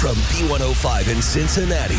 From B105 in Cincinnati,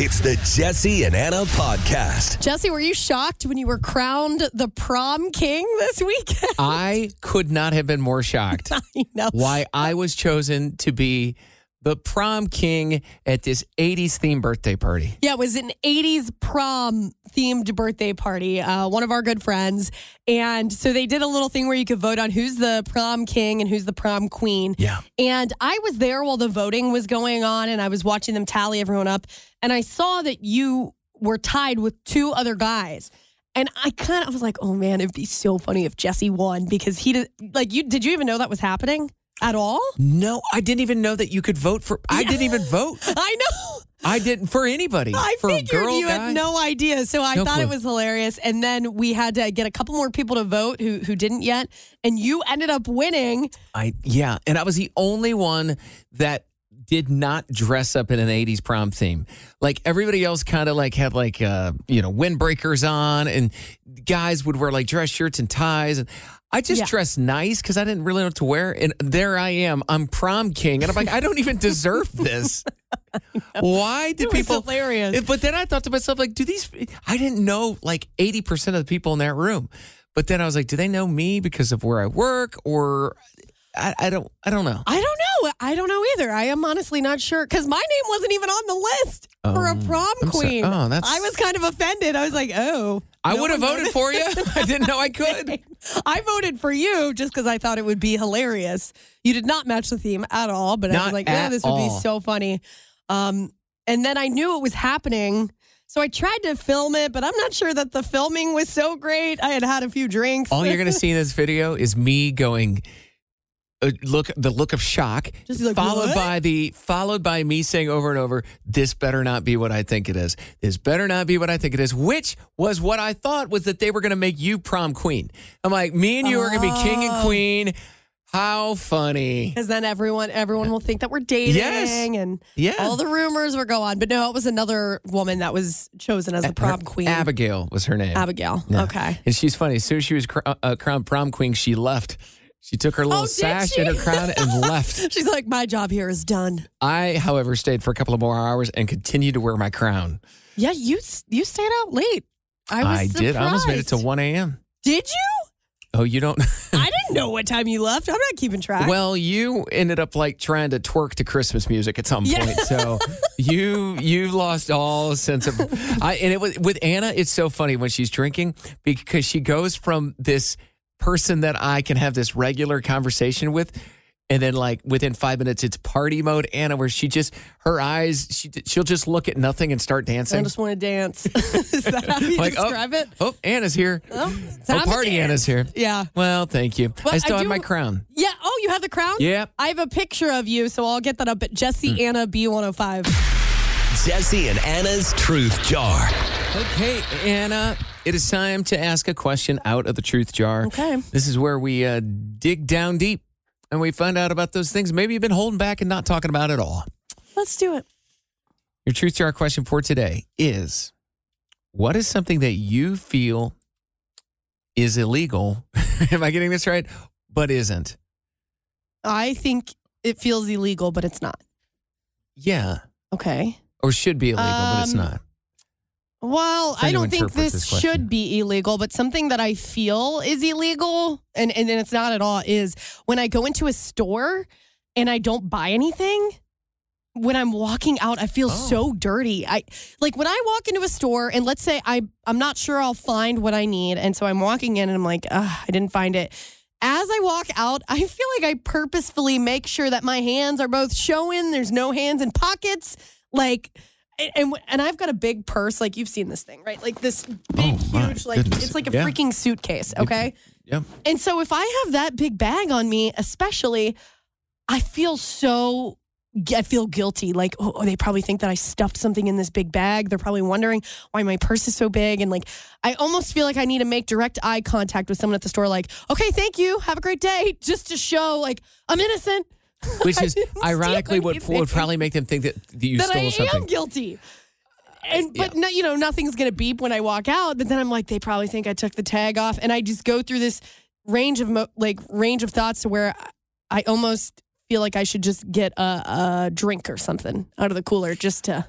it's the Jesse and Anna podcast. Jesse, were you shocked when you were crowned the prom king this weekend? I could not have been more shocked I know. why I was chosen to be the prom king at this 80s themed birthday party. Yeah, it was an 80s prom themed birthday party, uh, one of our good friends. And so they did a little thing where you could vote on who's the prom king and who's the prom queen. Yeah. And I was there while the voting was going on and I was watching them tally everyone up. And I saw that you were tied with two other guys. And I kind of was like, oh man, it'd be so funny if Jesse won because he did, like, you did you even know that was happening at all? No, I didn't even know that you could vote for. I didn't even vote. I know. I didn't for anybody. I for a figured girl, you guy. had no idea, so I No thought it was hilarious. And then we had to get a couple more people to vote who who didn't yet, and you ended up winning. I yeah, and I was the only one that did not dress up in an 80s prom theme. Like everybody else kind of like had like uh, you know, windbreakers on and guys would wear like dress shirts and ties and I just Yeah. dressed nice cuz I didn't really know what to wear and there I am. I'm prom king and I'm like I don't even deserve this. Why did people hilarious. But then I thought to myself like do these I didn't know like 80% of the people in that room. But then I was like, do they know me because of where I work or I, I don't I don't know. I don't know. I don't know either. I am honestly not sure because my name wasn't even on the list for a Oh, prom I'm so- queen. oh, that's- I was kind of offended. I was like, oh, I no would have voted for you. I didn't know I could. I voted for you just because I thought it would be hilarious. You did not match the theme at all, but I was like, at this would be so funny. Um, and then I knew it was happening. So I tried to film it, but I'm not sure that the filming was so great. I had had a few drinks. All you're gonna see in this video is me going. Uh, look, the look of shock, like, followed "What?" by the followed by me saying over and over, "This better not be what I think it is. This better not be what I think it is." Which was what I thought was that they were going to make you prom queen. I'm like, me and you are going to be king and Oh. queen. How funny! because then everyone everyone will think that we're dating Yes. and Yeah. all the rumors will go on. But no, it was another woman that was chosen as the prom Her- queen. Abigail was her name. Abigail. Yeah. Okay. And she's funny. As soon as she was cr- uh, crowned prom queen, she left. She took her oh, little Oh, sash she? and her crown and left. She's like, my job here is done. I, however, stayed for a couple of more hours and continued to wear my crown. Yeah, you you stayed out late. I was did. I almost made it to 1 a.m. Did you? Oh, you don't? I didn't know what time you left. I'm not keeping track. well, you ended up like trying to twerk to Christmas music at some Yeah. point. So you you lost all sense of. I and it was with Anna. It's so funny when she's drinking because she goes from this person that I can have this regular conversation with. And then, like within five minutes, it's party mode. Anna, where she just her eyes, she she'll just look at nothing and start dancing. I just want to dance. is that how you like, describe oh, it? oh, Anna's here. Oh, Oh, party. Anna's here. Yeah. Well, thank you. Well, I still I have do- my crown. Yeah. Oh, you have the crown? Yeah. I have a picture of you, so I'll get that up at Jesse Hmm. Anna B105. Jesse and Anna's Truth Jar. Okay, Anna, it is time to ask a question out of the truth jar. Okay. This is where we uh, dig down deep and we find out about those things maybe you've been holding back and not talking about at all. Let's do it. Your truth jar question for today is What is something that you feel is illegal? Am I getting this right? But isn't? I think it feels illegal, but it's not. Yeah. Okay. Or should be illegal, but it's Um, not. Well, I don't think this, this should be illegal, but something that I feel is illegal, and, and it's not at all, is when I go into a store and I don't buy anything when I'm walking out, I feel so dirty. I like when I walk into a store and let's say I I'm not sure I'll find what I need, and so I'm walking in and I'm like, I didn't find it. As I walk out, I feel like I purposefully make sure that my hands are both showing. There's no hands in pockets, like. And and I've got a big purse, like you've seen this thing, right? Like this big, Oh, huge, like goodness. it's like a Yeah. freaking suitcase. Okay, Yep. and so if I have that big bag on me, especially, I feel so I feel guilty. Like, oh, oh, they probably think that I stuffed something in this big bag. They're probably wondering why my purse is so big. And like, I almost feel like I need to make direct eye contact with someone at the store, like, okay, thank you. Have a great day. Just to show, like, I'm innocent. Which is ironically what would probably make them think that you that stole I something. am guilty. Uh, and but no, you know nothing's gonna beep when I walk out. But then I'm like, they probably think I took the tag off, and I just go through this range of mo- like range of thoughts to where I I almost feel like I should just get a, a drink or something out of the cooler just to.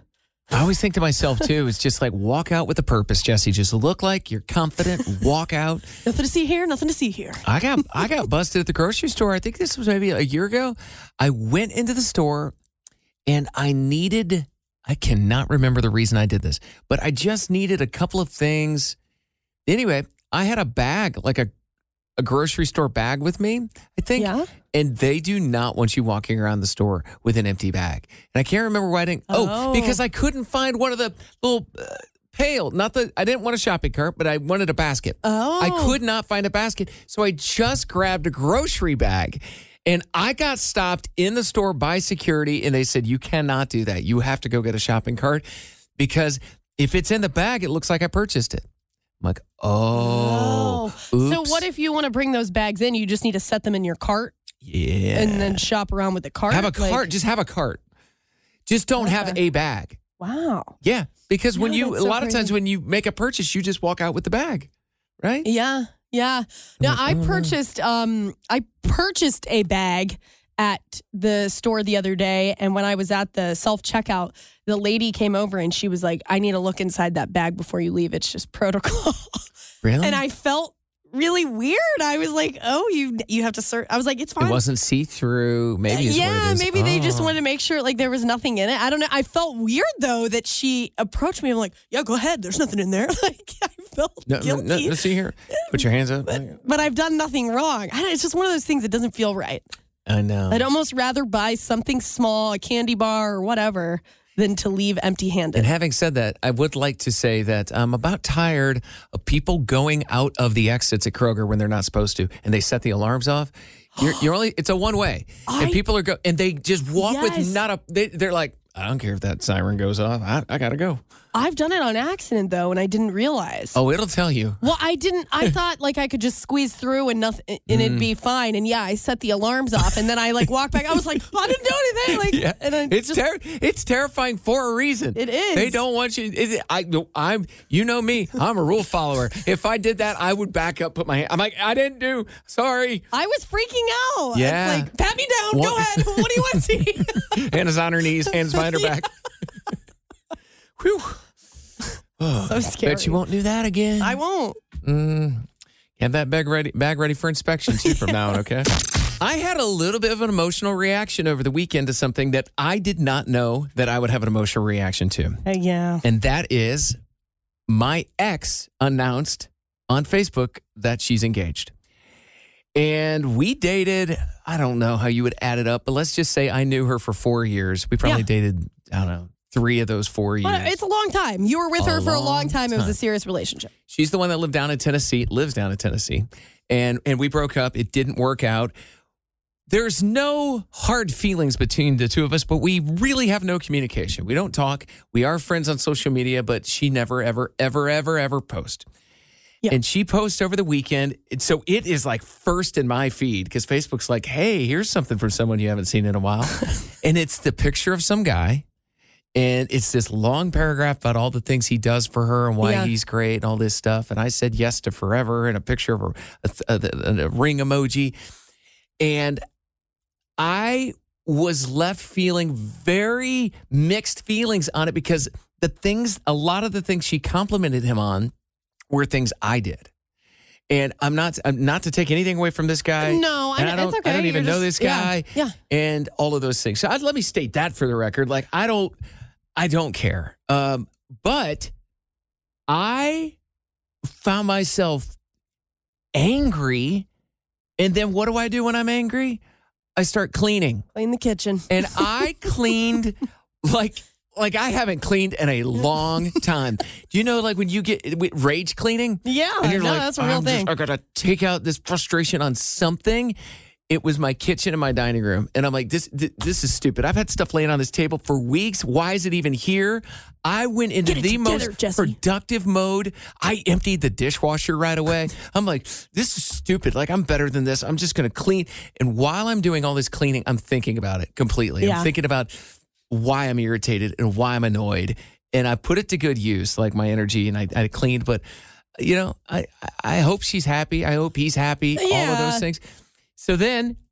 I always think to myself too, it's just like walk out with a purpose, Jesse. Just look like you're confident, walk out. Nothing to see here. Nothing to see here. I got I got busted at the grocery store. I think this was maybe a year ago. I went into the store and I needed I cannot remember the reason I did this, but I just needed a couple of things. Anyway, I had a bag, like a a grocery store bag with me, I think. Yeah? And they do not want you walking around the store with an empty bag. And I can't remember why I didn't. Oh, Oh. because I couldn't find one of the little uh, pail. Not the I didn't want a shopping cart, but I wanted a basket. Oh. I could not find a basket. So I just grabbed a grocery bag. And I got stopped in the store by security and they said, You cannot do that. You have to go get a shopping cart because if it's in the bag, it looks like I purchased it. I'm like, Oh. So what if you want to bring those bags in? You just need to set them in your cart Yeah. and then shop around with the cart. have a Like, cart. Just have a cart. Just don't have a bag. wow. Yeah. Because when No, you, a so lot of times when you make a purchase, you just walk out with the bag, right? Yeah, yeah. Now I uh-huh. purchased um I purchased a bag at the store the other day and when I was at the self-checkout, the lady came over and she was like, "I need to look inside that bag before you leave. It's just protocol." Really? and I felt really weird. I was like, "Oh, you you have to search." I was like, "It's fine." it wasn't see through. Maybe yeah, maybe they just Oh. wanted to make sure like there was nothing in it. I don't know. I felt weird though that she approached me. I'm like, yeah, go ahead. There's nothing in there. Like I felt No, guilty. no, no, see here. Put your hands up. but I've done nothing wrong. I don't, it's just one of those things that doesn't feel right. I know. I'd almost rather buy something small, a candy bar or whatever, than to leave empty handed. And having said that, I would like to say that I'm about tired of people going out of the exits at Kroger when they're not supposed to, and they set the alarms off. You're, you're only it's a one way, and I- people are go and they just walk Yes. with not a. They, they're like, I don't care if that siren goes off. I, I gotta go. I've done it on accident though, and I didn't realize. Oh, it'll tell you. Well, I didn't. I thought like I could just squeeze through and nothing, and it'd Mm. be fine. And yeah, I set the alarms off, and then I like walked back. I was like, I didn't do anything. Like, Yeah, and I it's just, ter- it's terrifying for a reason. It is. They don't want you. It, I, I'm. You know me. I'm a rule follower. if I did that, I would back up, put my hand. I'm like, I didn't do. Sorry. I was freaking out. Yeah. It's like, pat me down. What- Go ahead. What do you want to see? Hannah's on her knees, hands behind her back. Whew. Oh, so scary. Bet you won't do that again. I won't. Mm, have that bag ready, bag ready for inspection too from now on. Okay. I had a little bit of an emotional reaction over the weekend to something that I did not know that I would have an emotional reaction to. Uh, yeah. And that is my ex announced on Facebook that she's engaged. And we dated, I don't know how you would add it up, but let's just say I knew her for four years. We probably Yeah. dated, I don't know, three of those four years. But it's a long time. You were with A her for a long long time. It was a serious relationship. She's the one that lived down in Tennessee, lives down in Tennessee. And and we broke up. It didn't work out. There's no hard feelings between the two of us, but we really have no communication. We don't talk. We are friends on social media, but she never, ever, ever, ever, ever post. Yeah. And she posts over the weekend. So it is like first in my feed because Facebook's like, hey, here's something from someone you haven't seen in a while. and it's the picture of some guy. And it's this long paragraph about all the things he does for her and why Yeah. he's great and all this stuff. And I said yes to forever and a picture of a, a, a, a ring emoji. And I was left feeling very mixed feelings on it because the things, a lot of the things she complimented him on were things I did. And I'm not I'm not to take anything away from this guy. No, I- I don't okay. I don't even You're know just- this yeah, guy. yeah. And all of those things. So I'd, let me state that for the record. Like I don't I don't care. Um, but I found myself angry. And then what do I do when I'm angry? I start cleaning. Clean the kitchen. And I cleaned like like I haven't cleaned in a long time. Do you know like when you get rage cleaning? Yeah, no, like, that's a real I'm just- thing. I gotta take out this frustration on something. It was my kitchen and my dining room, and I'm like, this, this, this is stupid. I've had stuff laying on this table for weeks. Why is it even here? I went into the together, most Jesse. productive mode. I emptied the dishwasher right away. I'm like, this is stupid. Like, I'm better than this. I'm just gonna clean. And while I'm doing all this cleaning, I'm thinking about it completely. Yeah. I'm thinking about why I'm irritated and why I'm annoyed. And I put it to good use, like my energy, and I, I cleaned. But you know, I I hope she's happy. I hope he's happy. All of those things. So then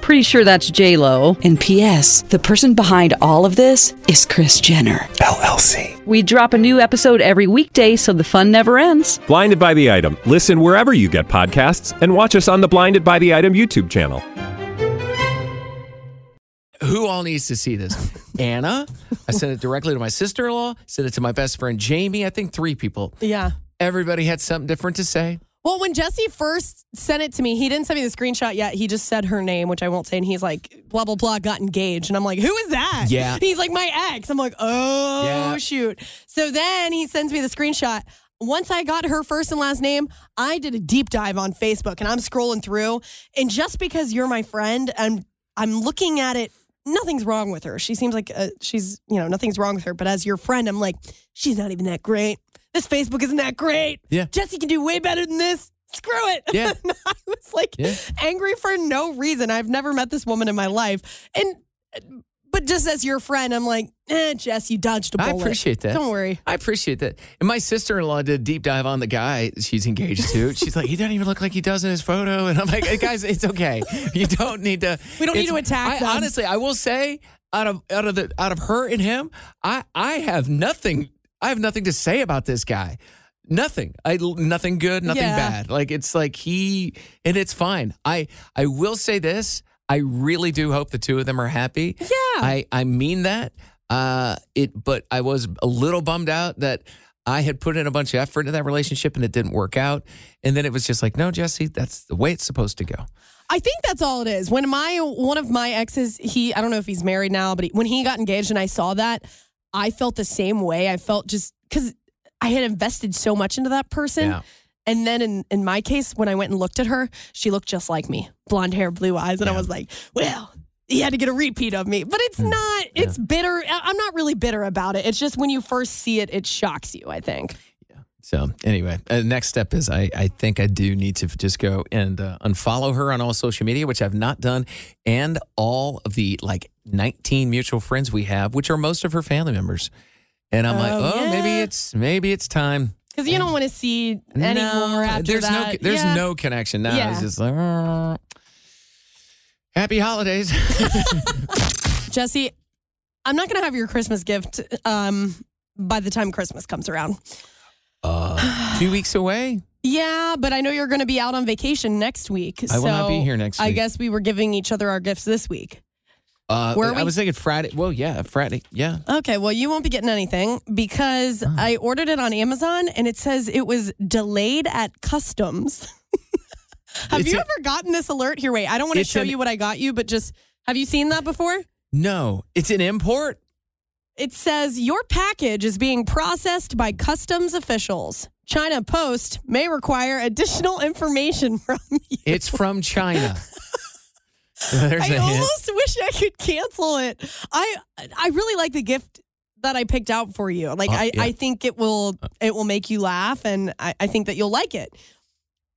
Pretty sure that's J Lo. And P.S. The person behind all of this is Kris Jenner. LLC. We drop a new episode every weekday, so the fun never ends. Blinded by the item. Listen wherever you get podcasts, and watch us on the Blinded by the Item YouTube channel. who all needs to see this? Anna. I sent it directly to my sister-in-law. Sent it to my best friend Jamie. I think three people. Yeah. Everybody had something different to say. Well, when Jesse first sent it to me, he didn't send me the screenshot yet. He just said her name, which I won't say. And he's like, blah, blah, blah, got engaged. And I'm like, who is that? Yeah. And he's like, my ex. I'm like, oh, Yeah. shoot. So then he sends me the screenshot. Once I got her first and last name, I did a deep dive on Facebook and I'm scrolling through. And just because you're my friend, I'm, I'm looking at it. Nothing's wrong with her. She seems like uh, she's, you know, nothing's wrong with her. But as your friend, I'm like, she's not even that great. This Facebook isn't that great. Yeah. Jesse can do way better than this. Screw it. Yeah. I was like Yeah. angry for no reason. I've never met this woman in my life. And but just as your friend, I'm like, eh, Jess, you dodged a bullet. I appreciate that. Don't worry. I appreciate that. And my sister in law did a deep dive on the guy she's engaged to. She's like, he doesn't even look like he does in his photo. And I'm like, guys, it's okay. You don't need to. We don't need to attack I. Honestly, I will say, out of out of the out of her and him, I I have nothing. I have nothing to say about this guy. Nothing. I nothing good, nothing Yeah. bad. Like it's like he and it's fine. I I will say this. I really do hope the two of them are happy. Yeah. I I mean that. Uh, it, but I was a little bummed out that I had put in a bunch of effort into that relationship and it didn't work out. And then it was just like, no, Jesse, that's the way it's supposed to go. I think that's all it is. When my one of my exes, he I don't know if he's married now, but he, when he got engaged and I saw that, I felt the same way. I felt just because I had invested so much into that person. Yeah. And then in, in my case, when I went and looked at her, she looked just like me blonde hair, blue eyes. And I was like, well, he had to get a repeat of me. But it's hmm. not, it's bitter. I'm not really bitter about it. It's just when you first see it, it shocks you, I think. So anyway, uh, next step is I, I think I do need to just go and uh, unfollow her on all social media, which I've not done, and all of the like 19 mutual friends we have, which are most of her family members. And I'm like, Oh, oh, maybe it's maybe it's time. Because you don't want to see any no, more after there's that. no there's Yeah. no connection now. Yeah. It's just like "Uh, happy holidays. Jesse, I'm not going to have your Christmas gift um, by the time Christmas comes around. Uh, two weeks away. Yeah, but I know you're going to be out on vacation next week. I will not be here next I week. guess we were giving each other our gifts this week. Uh, Were I we? was thinking Friday. Well, yeah, Friday. Yeah. Okay, well, you won't be getting anything because Oh. I ordered it on Amazon and it says it was delayed at customs. have It's you a- ever gotten this alert? Here, wait, I don't want to It's show an- you what I got you, but just have you seen that before? No, it's an import. It says your package is being processed by customs officials. China Post may require additional information from you. It's from China. There's I a hint. almost wish I could cancel it. I I really like the gift that I picked out for you. Like Oh, I, yeah. I think it will uh. it will make you laugh and I, I think that you'll like it.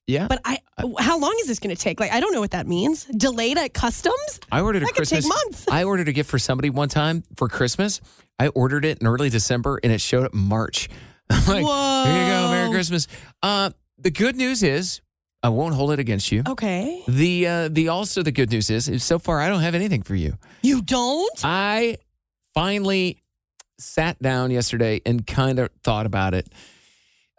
Yeah. But I how long is this gonna take? Like I don't know what that means. Delayed at customs? I ordered a That could take Christmas. months. I ordered a gift for somebody one time for Christmas. I ordered it in early December and it showed up March. I'm like, here you go, Merry Christmas. Uh, the good news is, I won't hold it against you. Okay. The uh, the also the good news is, is so far I don't have anything for you. You don't? I finally sat down yesterday and kind of thought about it.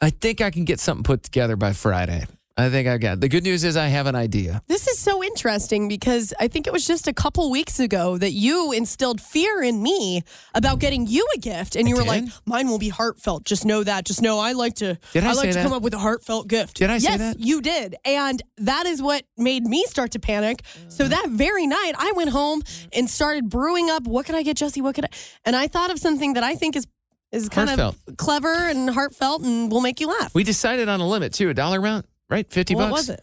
I think I can get something put together by Friday. I think I got. The good news is I have an idea. This is so interesting because I think it was just a couple weeks ago that you instilled fear in me about getting you a gift, and you were like, "Mine will be heartfelt. Just know that. Just know I like to. Did I like say to that? come up with a heartfelt gift." Did I say yes, that? you did, and that is what made me start to panic. So that very night, I went home and started brewing up. What can I get Jesse? What could I? And I thought of something that I think is is kind Heartfelt. of clever and heartfelt, and will make you laugh. We decided on a limit too, a dollar amount, right? Fifty what bucks. was it?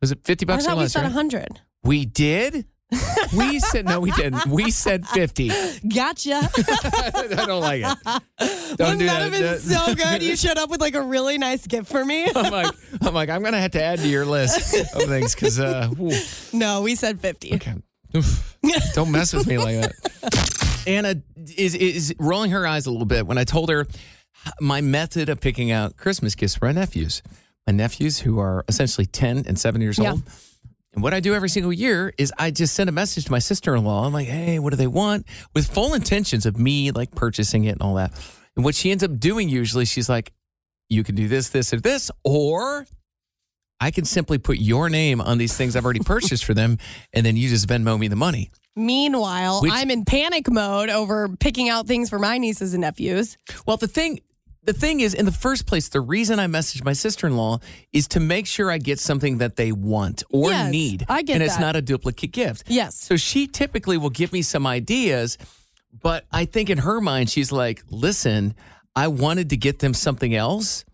Was it fifty I bucks or thought we less? said a right? hundred. We did. we said no, we didn't. We said fifty. Gotcha. I don't like it. Don't Wouldn't do that have been so good? You showed up with like a really nice gift for me. I'm like, I'm like, I'm gonna have to add to your list of things because, uh, No, we said 50. okay. Oof. don't mess with me like that. Anna is is rolling her eyes a little bit when I told her my method of picking out Christmas gifts for my nephews. My nephews who are essentially ten and seven years Yeah. old. And what I do every single year is I just send a message to my sister in law. I'm like, hey, what do they want? With full intentions of me like purchasing it and all that. And what she ends up doing usually, she's like, you can do this, this, or this, or I can simply put your name on these things I've already purchased for them, and then you just Venmo me the money. Meanwhile, Which- I'm in panic mode over picking out things for my nieces and nephews. Well, the thing the thing is, in the first place, the reason I message my sister in law is to make sure I get something that they want or Yes, need. I get and it's that. not a duplicate gift. Yes. So she typically will give me some ideas, but I think in her mind, she's like, listen, I wanted to get them something else.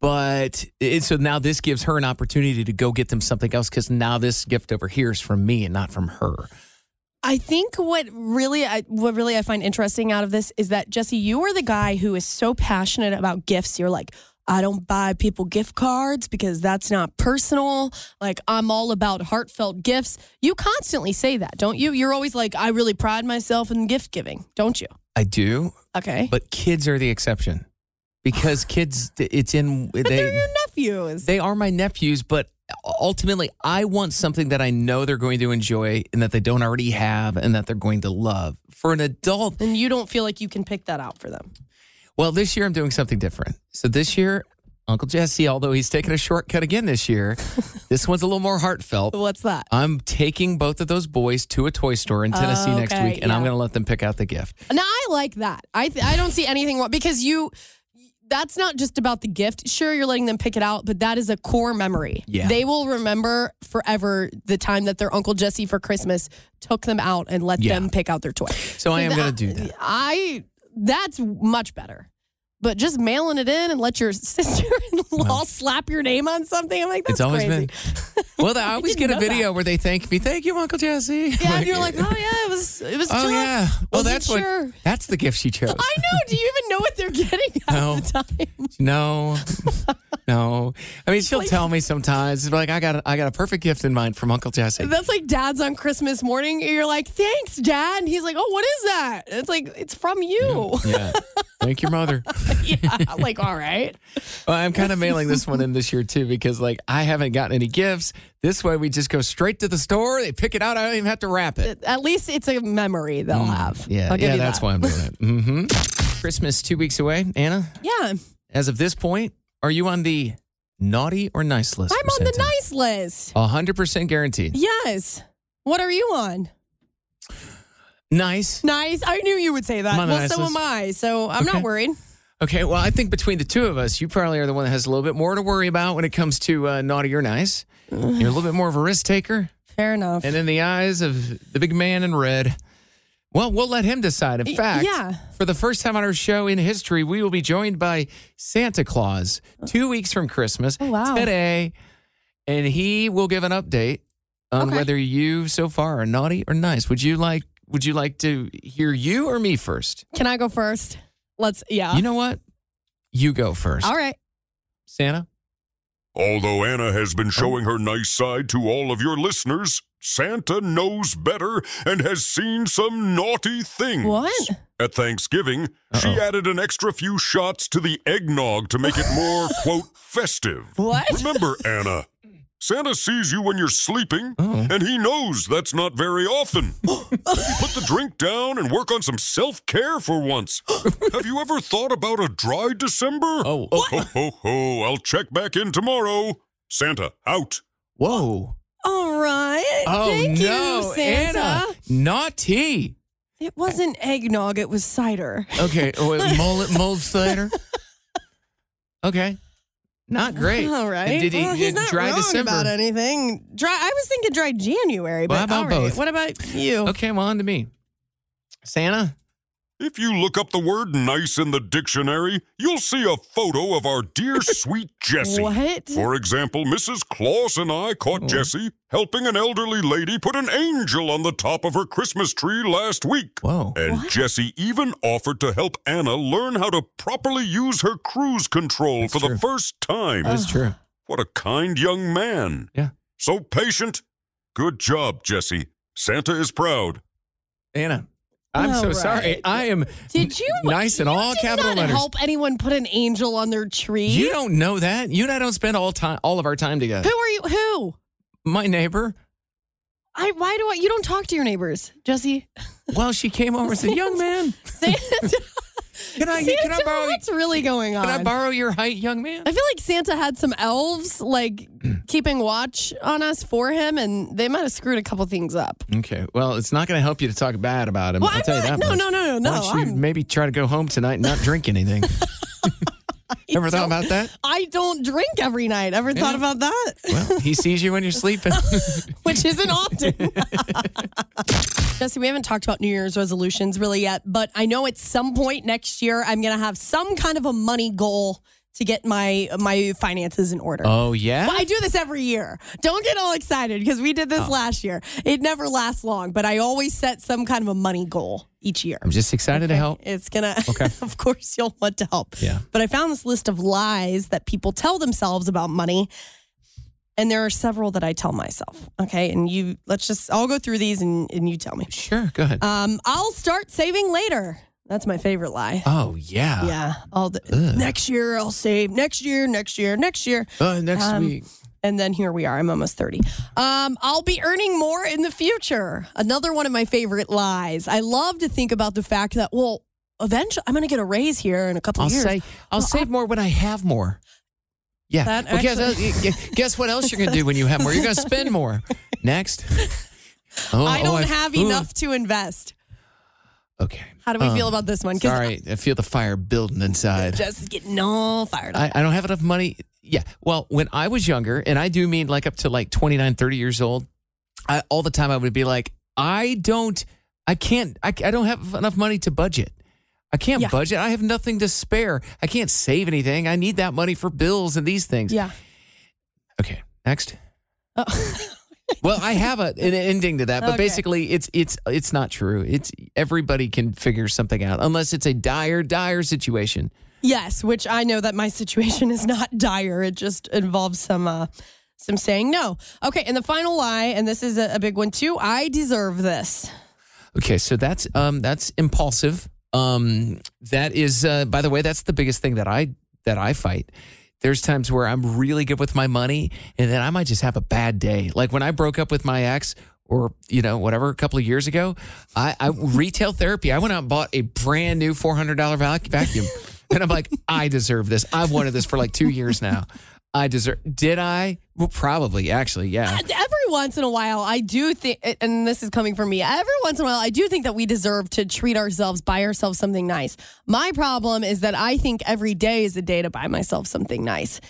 But it, so now this gives her an opportunity to go get them something else because now this gift over here is from me and not from her. I think what really I, what really I find interesting out of this is that Jesse, you are the guy who is so passionate about gifts. You're like, I don't buy people gift cards because that's not personal. Like I'm all about heartfelt gifts. You constantly say that, don't you? You're always like, I really pride myself in gift giving, don't you? I do, Okay. but kids are the exception because kids, it's in But they they're your nephews. they are my nephews, but ultimately, I want something that I know they're going to enjoy and that they don't already have and that they're going to love. For an adult, and you don't feel like you can pick that out for them. well, this year I'm doing something different. So this year, Uncle Jesse, although he's taking a shortcut again this year, this one's a little more heartfelt. What's that? I'm taking both of those boys to a toy store in Tennessee Oh, next week, and I'm going to let them pick out the gift. Now I like that. I th- I don't see anything wrong because you. That's not just about the gift. Sure, you're letting them pick it out, but that is a core memory. Yeah. They will remember forever the time that their Uncle Jesse for Christmas took them out and let Yeah. them pick out their toy. So I am going to do that. I that's much better. But just mailing it in and let your sister-in-law slap your name on something, I'm like, that's It's always crazy. been. Well, I always get a video that. where they thank me. Thank you, Uncle Jesse. Yeah, and you're like, oh yeah, it was it was. Oh yeah. Well, Wasn't that's sure. what. That's the gift she chose. I know. Do you even know what they're getting half No. the time? No, no. I mean, she'll tell me sometimes. Like, I got, a, I got a perfect gift in mind from Uncle Jesse. That's like dad's on Christmas morning. You're like, thanks, dad. And he's like, oh, what is that? And it's like, it's from you. Yeah. Thank your mother. yeah. I'm like, all right. Well, I'm kind of mailing this one in this year too because, like, I haven't gotten any gifts. This way, we just go straight to the store. They pick it out. I don't even have to wrap it. At least it's a memory they'll have. Mm, Yeah, give yeah. you That's that. why I'm doing it. hmm Christmas two weeks away, Anna. Yeah. As of this point, are you on the naughty or nice list? I'm on the nice list. hundred percent guaranteed. Yes. What are you on? Nice. Nice. I knew you would say that. I'm on the Well, nice so list. am I. So I'm Okay. not worried. Okay, well, I think between the two of us, you probably are the one that has a little bit more to worry about when it comes to uh, naughty or nice. You're a little bit more of a risk taker. Fair enough. And in the eyes of the big man in red, Well, we'll let him decide. In fact, yeah. for the first time on our show in history, we will be joined by Santa Claus two weeks from Christmas Oh, wow. today, and he will give an update on Okay. whether you so far are naughty or nice. Would you like? Would you like to hear you or me first? Can I go first? Let's, yeah. You know what? You go first, All right. Santa. Although Anna has been oh. showing her nice side to all of your listeners, Santa knows better and has seen some naughty things. What? At Thanksgiving, she Uh-oh. added an extra few shots to the eggnog to make it more, quote, festive. What? Remember, Anna, Santa sees you when you're sleeping, Oh. and he knows that's not very often. Put the drink down and work on some self care for once. Have you ever thought about a dry December? Oh, oh, Ho, ho, ho. I'll check back in tomorrow. Santa, out. whoa! All right. Oh Thank no, you, Santa. Anna, tea. It wasn't eggnog, it was cider. Okay, oh, wait, mold, mold cider. Okay, not great. All right. And Did he well, he's not dry wrong December? about anything. Dry. I was thinking dry January, but Well, how about all right. both? What about you? Okay, well, on to me. Santa. If you look up the word nice in the dictionary, you'll see a photo of our dear sweet Jesse. What? For example, Mrs. Claus and I caught oh. Jesse helping an elderly lady put an angel on the top of her Christmas tree last week. Whoa. And Jesse even offered to help Anna learn how to properly use her cruise control That's for true. the first time. That's true. What a kind young man. Yeah. So patient. Good job, Jesse. Santa is proud. Anna. I'm so right. sorry. I am Did you nice in you all did capital not letters. help anyone put an angel on their tree? You don't know that. You and I don't spend all time all of our time together. Who are you? Who? My neighbor. I. Why do I? You don't talk to your neighbors, Jesse. Well, she came over and said, "Young man. can I can I borrow what's really going on? can I borrow your height, young man?" I feel like Santa had some elves like keeping watch on us for him, and they might have screwed a couple things up. Okay. Well, it's not going to help you to talk bad about him. Well, I'll I'm tell you that. no, much. no, no, no, no, Why don't you I'm- maybe try to go home tonight and not drink anything? Ever thought about that? I don't drink every night. Ever thought about that? Well, he sees you when you're sleeping. Which isn't often. Jesse, we haven't talked about New Year's resolutions really yet, but I know at some point next year I'm going to have some kind of a money goal to get my my finances in order. oh yeah. I do this every year. Don't get all excited because we did Oh. this last year. It never lasts long, but I always set some kind of a money goal each year. I'm just excited to help. It's gonna. Okay. of course, you'll want to help. Yeah. But I found this list of lies that people tell themselves about money, and there are several that I tell myself. Okay, and you let's just I'll go through these and, and you tell me. Sure. Go ahead. Um, I'll start saving later. That's my favorite lie. oh yeah. yeah. All the, Ugh. next year I'll save. Next year. Next year. Next year. Uh, next Um, week. And then here we are. I'm almost 30. Um, I'll be earning more in the future. Another one of my favorite lies. I love to think about the fact that, well, eventually I'm going to get a raise here in a couple I'll years. say I'll Well, save more when I have more. Yeah. That well, guess, actually- uh, guess what else you're going to do when you have more? You're going to spend more. Next. Oh, I oh, don't have ooh. enough to invest. Okay. How do we Um, feel about this one? Sorry, I feel the fire building inside. Just getting all fired up. I, I don't have enough money. Yeah. Well, when I was younger, and I do mean like up to like 29, 30 years old, I, all the time I would be like, I don't, I can't, I, I don't have enough money to budget. I can't Yeah. budget. I have nothing to spare. I can't save anything. I need that money for bills and these things. yeah. Okay. Next. Oh. Well, I have a, an ending to that, but Okay. basically, it's it's it's not true. It's everybody can figure something out, unless it's a dire, dire situation. yes, which I know that my situation is not dire. It just involves some uh, some saying no. Okay, and the final lie, and this is a, a big one too. I deserve this. Okay, so that's um that's impulsive. Um that is uh by the way, that's the biggest thing that I that I fight. There's times where I'm really good with my money and then I might just have a bad day. Like when I broke up with my ex or you know whatever a couple of years ago, I, I retail therapy. I went out and bought a brand new $400 vacuum. and I'm like, I deserve this. I've wanted this for like 2 years now. I deserve Did I? Well, probably actually, yeah. Uh, every once in a while, I do think, and this is coming from me, every once in a while, I do think that we deserve to treat ourselves, buy ourselves something nice. My problem is that I think every day is a day to buy myself something nice.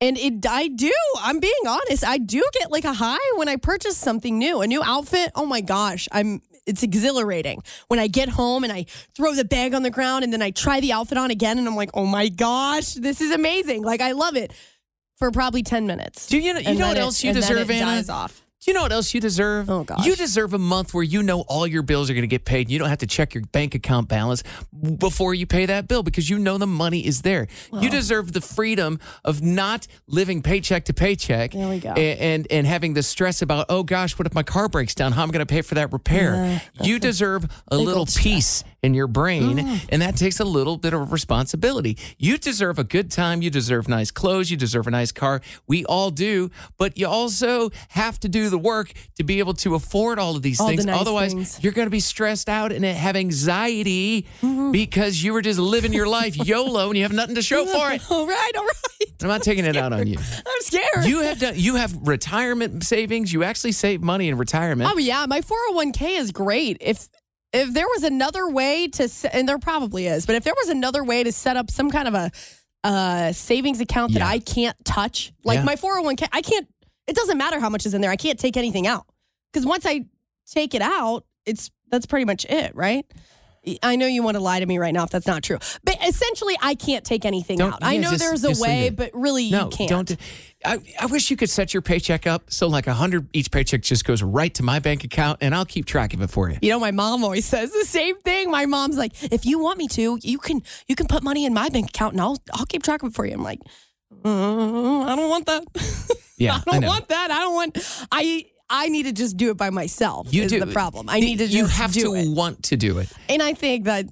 And it, I do. I'm being honest. I do get like a high when I purchase something new, a new outfit. Oh my gosh, I'm it's exhilarating when I get home and I throw the bag on the ground and then I try the outfit on again and I'm like, oh my gosh, this is amazing. Like I love it for probably ten minutes. Do you know, you know what it- else you and then deserve, it Anna? dies off. Do you know what else you deserve? Oh, gosh. You deserve a month where you know all your bills are going to get paid. You don't have to check your bank account balance before you pay that bill because you know the money is there. You deserve the freedom of not living paycheck to paycheck. There we go. a- And, and having the stress about, oh gosh, what if my car breaks down? How am I going to pay for that repair? you deserve a little stress. peace in your brain, Mm. and that takes a little bit of responsibility. You deserve a good time. You deserve nice clothes. You deserve a nice car. We all do, but you also have to do the work to be able to afford all of these All the things. nice Otherwise, things. you're going to be stressed out and have anxiety Mm-hmm. because you were just living your life YOLO and you have nothing to show for it. All right, all right. I'm not taking it out on you. I'm scared. You have done. You have retirement savings. You actually save money in retirement. Oh yeah, my 401k is great. If if there was another way to and there probably is, but if there was another way to set up some kind of a uh savings account that Yeah. I can't touch, like Yeah. my 401k, I can't it doesn't matter how much is in there. I can't take anything out. Cuz once I take it out, it's that's pretty much it, right? I know you want to lie to me right now if that's not true. But essentially I can't take anything Don't- out. I know just- there's a way, but really no, you can't. don't. I, I wish you could set your paycheck up so like a hundred each paycheck just goes right to my bank account and I'll keep track of it for you. You know, my mom always says the same thing. My mom's like, if you want me to, you can you can put money in my bank account and I'll I'll keep track of it for you. I'm like, "Mm, I don't want that. Yeah, I I don't know. want that. I don't want. I I need to just do it by myself. You is do the problem. I need to just You have do to it, want to do it. and I think that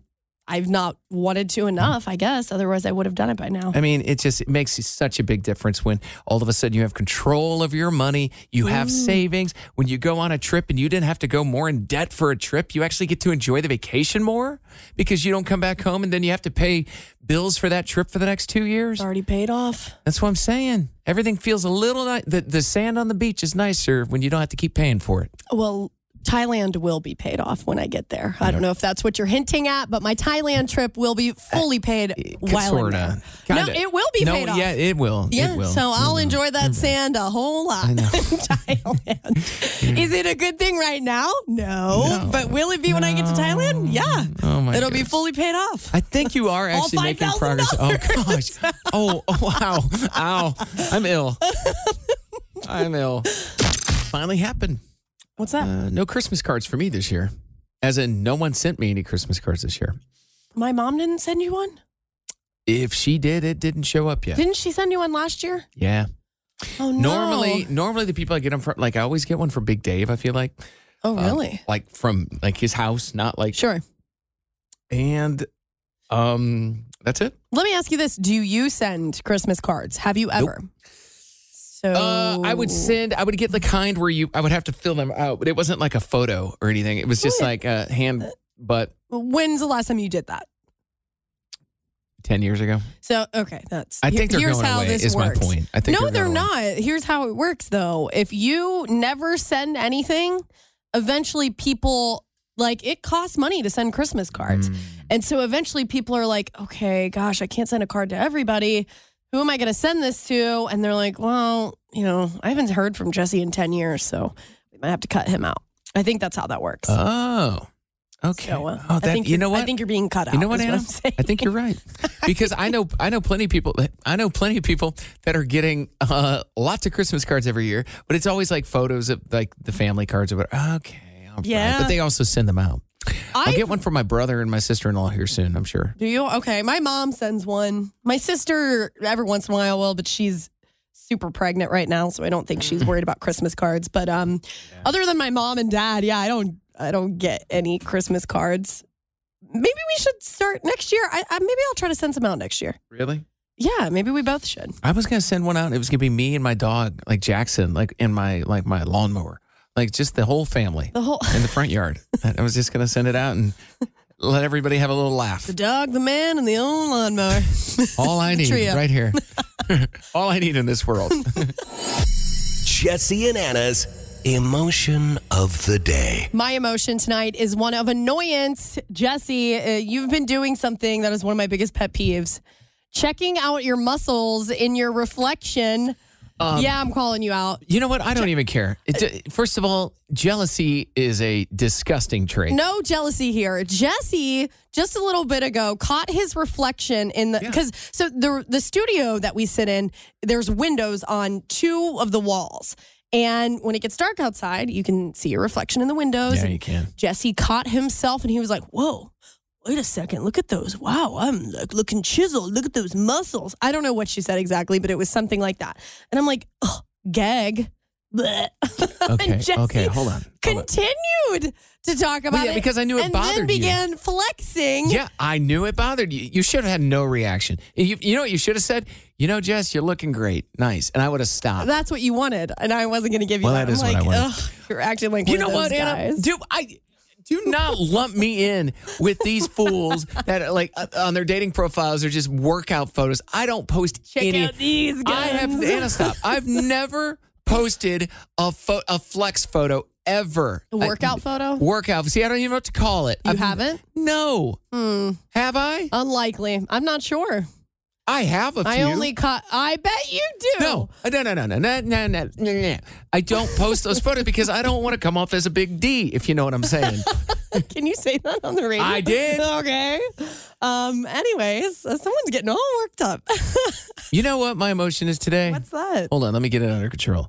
I've not wanted to enough. I guess otherwise I would have done it by now. I mean, it just it makes such a big difference when all of a sudden you have control of your money, you have mm. savings. When you go on a trip and you didn't have to go more in debt for a trip, you actually get to enjoy the vacation more because you don't come back home and then you have to pay bills for that trip for the next two years. It's already paid off. That's what I'm saying. Everything feels a little ni- the the sand on the beach is nicer when you don't have to keep paying for it. Well, Thailand will be paid off when I get there. I don't know if that's what you're hinting at, but my Thailand trip will be fully paid uh, while I'm Sorta. there. Kinda. No, it will be no, paid off. Yeah, it will. Yeah, it will. so I'll mm-hmm. enjoy that mm-hmm. sand a whole lot. I know. in Thailand. Mm. Is it a good thing right now? No. But will it be when I get to Thailand? Yeah. Oh my It'll be fully paid off. I think you are actually making progress. Oh gosh. Oh, oh wow. Ow. I'm ill. I'm ill. Finally happened. What's that? Uh, no Christmas cards for me this year. As in, no one sent me any Christmas cards this year. My mom didn't send you one? If she did, it didn't show up yet. Didn't she send you one last year? yeah. Oh, no. Normally, normally the people I get them from, like I always get one from Big Dave. I feel like, Oh, Um, really? like from like his house, not like. sure. And, um, that's it. Let me ask you this Do you send Christmas cards? Have you ever? So Uh, I would send. I would get the kind where you. I would have to fill them out, but it wasn't like a photo or anything. It was just Right. like a hand. But When's the last time you did that? ten years ago, So okay, that's. I think they're here's going how away. this Is my point. I think no, they're they're, not. Here's how it works, though. If you never send anything, eventually people like it costs money to send Christmas cards, Mm. and so eventually people are like, okay, gosh, I can't send a card to everybody. Who am I going to send this to? And they're like, well, you know, I haven't heard from Jesse in ten years, so we might have to cut him out. I think that's how that works. Oh, okay. So, uh, oh, I that think you know what? I think you're being cut out. you know what, Anna? Saying. I think you're right because I know I know plenty of people. I know plenty of people that are getting uh, lots of Christmas cards every year, but it's always like photos of like the family cards or whatever. Okay, right. Yeah. but they also send them out. I'll I get one for my brother and my sister in law here soon. I'm sure. Do you? Okay. My mom sends one. My sister every once in a while will, but she's super pregnant right now, so I don't think she's worried about Christmas cards. But um, other than my mom and dad, yeah, I don't, I don't get any Christmas cards. Maybe we should start next year. I, I maybe I'll try to send some out next year. Really? Yeah, maybe we both should. I was gonna send one out. It was gonna be me and my dog, like Jackson, like in my like my lawnmower, like just the whole family The whole in the front yard. I was just gonna send it out and let everybody have a little laugh. the dog, the man, and the old lawnmower. All I need Trio. right here. All I need in this world. Jesse and Anna's emotion of the day. My emotion tonight is one of annoyance. Jesse, uh, you've been doing something that is one of my biggest pet peeves checking out your muscles in your reflection Um, yeah, I'm calling you out. You know what? I don't even care. It, first of all, jealousy is a disgusting trait. No jealousy here. Jesse just a little bit ago caught his reflection in the because so the the studio that we sit in, there's windows on two of the walls. And when it gets dark outside, you can see your reflection in the windows. Yeah, you can. Jesse caught himself and he was like, Whoa, wait a second. Look at those. Wow, I'm like looking chiseled. Look at those muscles. I don't know what she said exactly, but it was something like that. And I'm like, oh, gag. Bleh. Okay, and Jesse okay, hold on. Hold on. continued to talk about yeah, it. because I knew it and bothered you. And then began flexing. Yeah, I knew it bothered you. You should have had no reaction. You, you know what you should have said? You know, Jess, you're looking great. Nice. And I would have stopped. That's what you wanted, and I wasn't going to give you Well, that. that is I'm what I like, wanted. ugh, you're acting like you know what, those Anna? guys. Do I do not lump me in with these fools that are like uh, on their dating profiles are just workout photos. I don't post Check any. out these guns. I have Anna stop. I've never posted a pho- a flex photo ever. A workout photo? Workout. See, I don't even know what to call it. You I've- haven't? No. Hmm. Have I? Unlikely. I'm not sure. I have a few. I only caught. I bet you do. No, uh, no, no, no, no, no, no, no, no, no. I don't post those photos because I don't want to come off as a big D, if you know what I'm saying. Can you say that on the radio? I did. Okay. Um. Anyways, uh, someone's getting all worked up. You know what my emotion is today? What's that? Hold on, let me get it under control.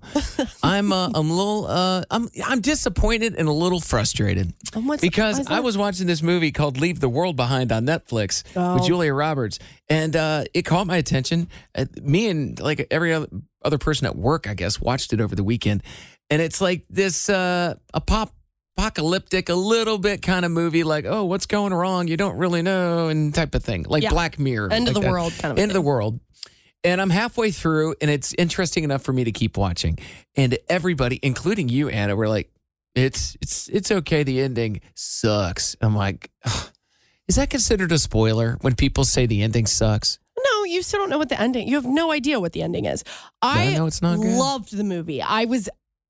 I'm uh, I'm a little uh, I'm I'm disappointed and a little frustrated Um, what's- because I was watching this movie called Leave the World Behind on Netflix Oh. with Julia Roberts, and uh, it caught my attention. Uh, me and like every other other person at work, I guess, watched it over the weekend, and it's like this uh, a pop apocalyptic, a little bit kind of movie, like oh, what's going wrong? You don't really know, and type of thing, like Yeah. Black Mirror, End of the that. world kind of end of the world. And I'm halfway through, and it's interesting enough for me to keep watching. And everybody, including you, Anna, were like, "It's it's it's okay. The ending sucks." I'm like. "Is that considered a spoiler when people say the ending sucks?" No, you still don't know what the ending. You have no idea what the ending is. I know it's not good? loved the movie. I was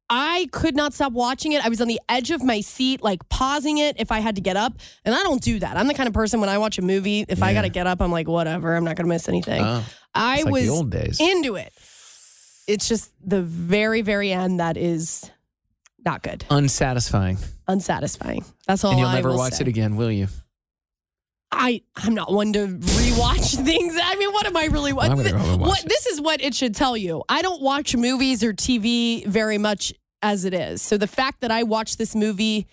I could not stop watching it. I was on the edge of my seat, like pausing it if I had to get up. And I don't do that. I'm the kind of person when I watch a movie, if I Yeah. got to get up, I'm like, whatever. I'm not going to miss anything. Oh, I it's like was the old days. into it. It's just the very, very end that is not good, Unsatisfying. unsatisfying. That's all. and you'll I never will watch say. it again, will you? I I'm not one to rewatch things. I mean, what am I really Well, go home and watch what this is what it should tell you. I don't watch movies or TV very much as it is. So the fact that I watched this movie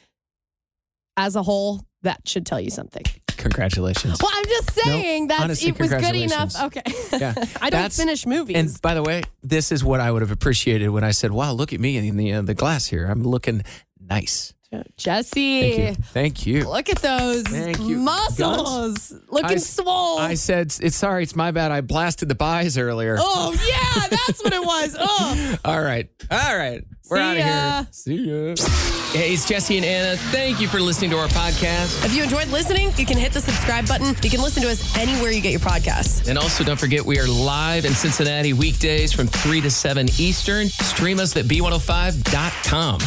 as a whole, that should tell you something. Congratulations. Well, I'm just saying that honestly, it was good enough. Okay. Yeah, I don't finish movies. And by the way, this is what I would have appreciated when I said, "Wow, look at me in the uh, the glass here. I'm looking nice." Jesse, Thank you. Thank you. look at those muscles looking I, swole. I said, "It's sorry, it's my bad. I blasted the buys earlier." oh yeah, that's what it was. Oh. All right, all right, we're out of here. See ya. Hey, it's Jesse and Anna. Thank you for listening to our podcast. If you enjoyed listening, you can hit the subscribe button. You can listen to us anywhere you get your podcasts. And also, don't forget, we are live in Cincinnati weekdays from 3 to 7 Eastern. Stream us at b105.com.